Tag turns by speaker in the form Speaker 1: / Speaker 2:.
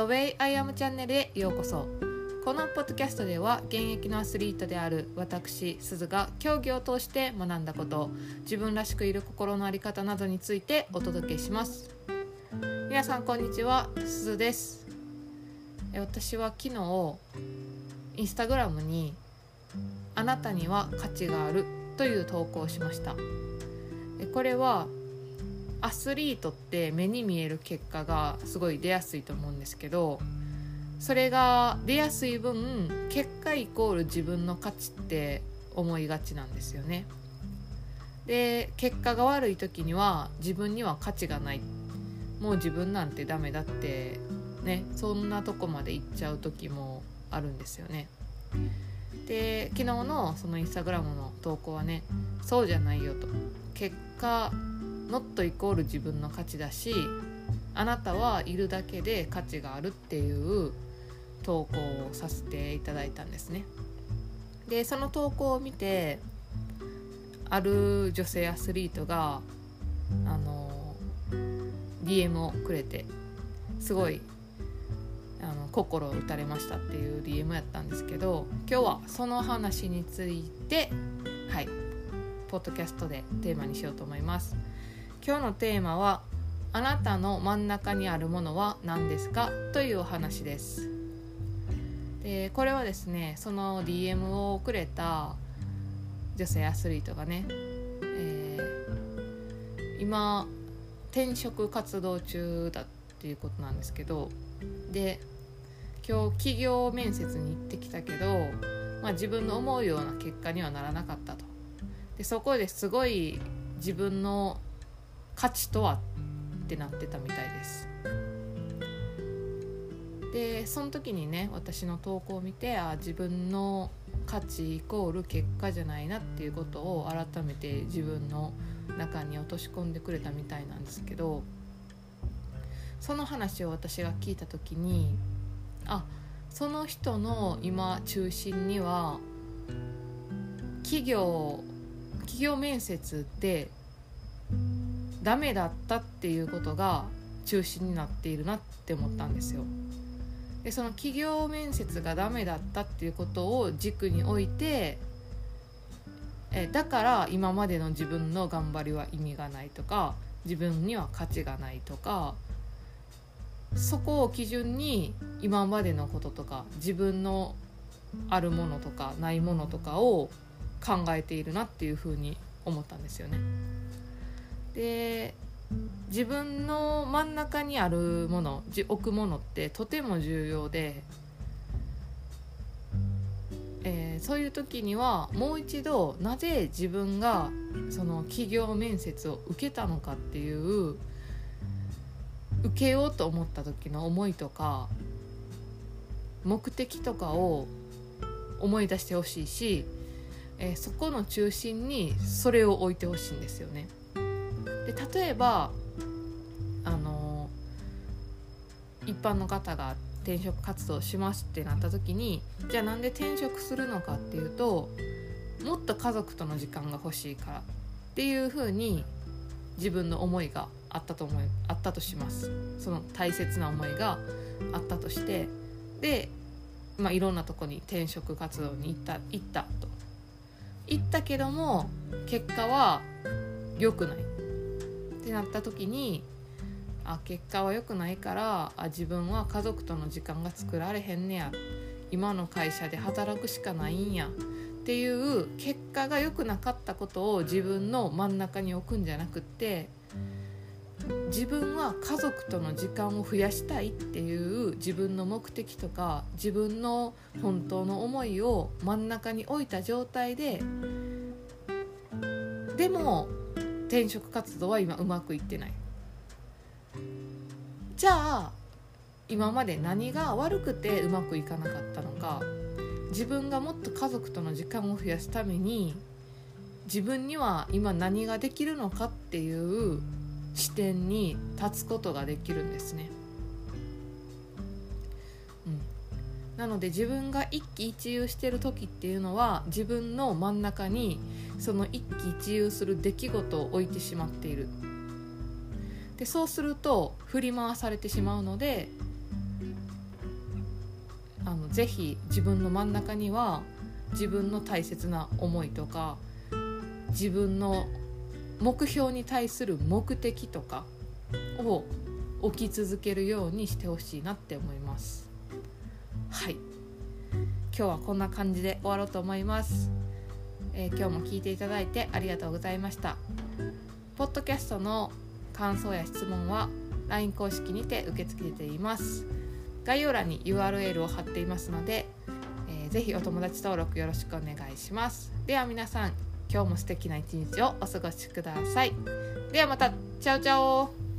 Speaker 1: The Way I Am チャンネルへようこそ。このポッドキャストでは現役のアスリートである私鈴が競技を通して学んだこと自分らしくいる心の在り方などについてお届けします。皆さんこんにちは鈴です。私は昨日インスタグラムにあなたには価値があるという投稿をしました。これはアスリートって目に見える結果がすごい出やすいと思うんですけどそれが出やすい分結果イコール自分の価値って思いがちなんですよね。で結果が悪い時には自分には価値がないもう自分なんてダメだってねそんなとこまで行っちゃう時もあるんですよね。で昨日のそのインスタグラムの投稿はねそうじゃないよと結果ノットイコール自分の価値だしあなたはいるだけで価値があるっていう投稿をさせていただいたんですね。でその投稿を見てある女性アスリートがあの DM をくれてすごいあの心を打たれましたっていう DM やったんですけど今日はその話についてはいポッドキャストでテーマにしようと思います。今日のテーマは「あなたの真ん中にあるものは何ですか?」というお話です。でこれはですねその DM をくれた女性アスリートがね、えー、今転職活動中だっていうことなんですけどで今日企業面接に行ってきたけど、まあ、自分の思うような結果にはならなかったとでそこですごい自分の価値とはってなってたみたいです。でその時にね私の投稿を見てあ自分の価値イコール結果じゃないなっていうことを改めて自分の中に落とし込んでくれたみたいなんですけどその話を私が聞いた時にあその人の今中心には企業企業面接でダメだったっていうことが中心になっているなって思ったんですよ。でその企業面接がダメだったっていうことを軸に置いてえだから今までの自分の頑張りは意味がないとか自分には価値がないとかそこを基準に今までのこととか自分のあるものとかないものとかを考えているなっていうふうに思ったんですよね。で自分の真ん中にあるもの置くものってとても重要で、えー、そういう時にはもう一度なぜ自分がその企業面接を受けたのかっていう受けようと思った時の思いとか目的とかを思い出してほしいし、えー、そこの中心にそれを置いてほしいんですよね。で例えばあの一般の方が転職活動しますってなった時にじゃあなんで転職するのかっていうともっと家族との時間が欲しいからっていうふうに自分の思いがあったと思いあったとします。その大切な思いがあったとしてで、まあ、いろんなとこに転職活動に行った行ったと。行ったけども結果は良くない。ってなった時にあ結果は良くないからあ自分は家族との時間が作られへんねや。今の会社で働くしかないんや。っていう結果が良くなかったことを自分の真ん中に置くんじゃなくって自分は家族との時間を増やしたいっていう自分の目的とか自分の本当の思いを真ん中に置いた状態ででも転職活動は今うまくいってないじゃあ今まで何が悪くてうまくいかなかったのか自分がもっと家族との時間を増やすために自分には今何ができるのかっていう視点に立つことができるんですね。うんなので自分が一喜一憂してる時っていうのは自分の真ん中にその一喜一憂する出来事を置いてしまっている。でそうすると振り回されてしまうので是非自分の真ん中には自分の大切な思いとか自分の目標に対する目的とかを置き続けるようにしてほしいなって思います。はい。今日はこんな感じで終わろうと思います、えー、今日も聞いていただいてありがとうございました。ポッドキャストの感想や質問は LINE 公式にて受け付けています。概要欄に URL を貼っていますので、えー、ぜひお友達登録よろしくお願いします。では皆さん今日も素敵な一日をお過ごしください。ではまたチャオチャオ。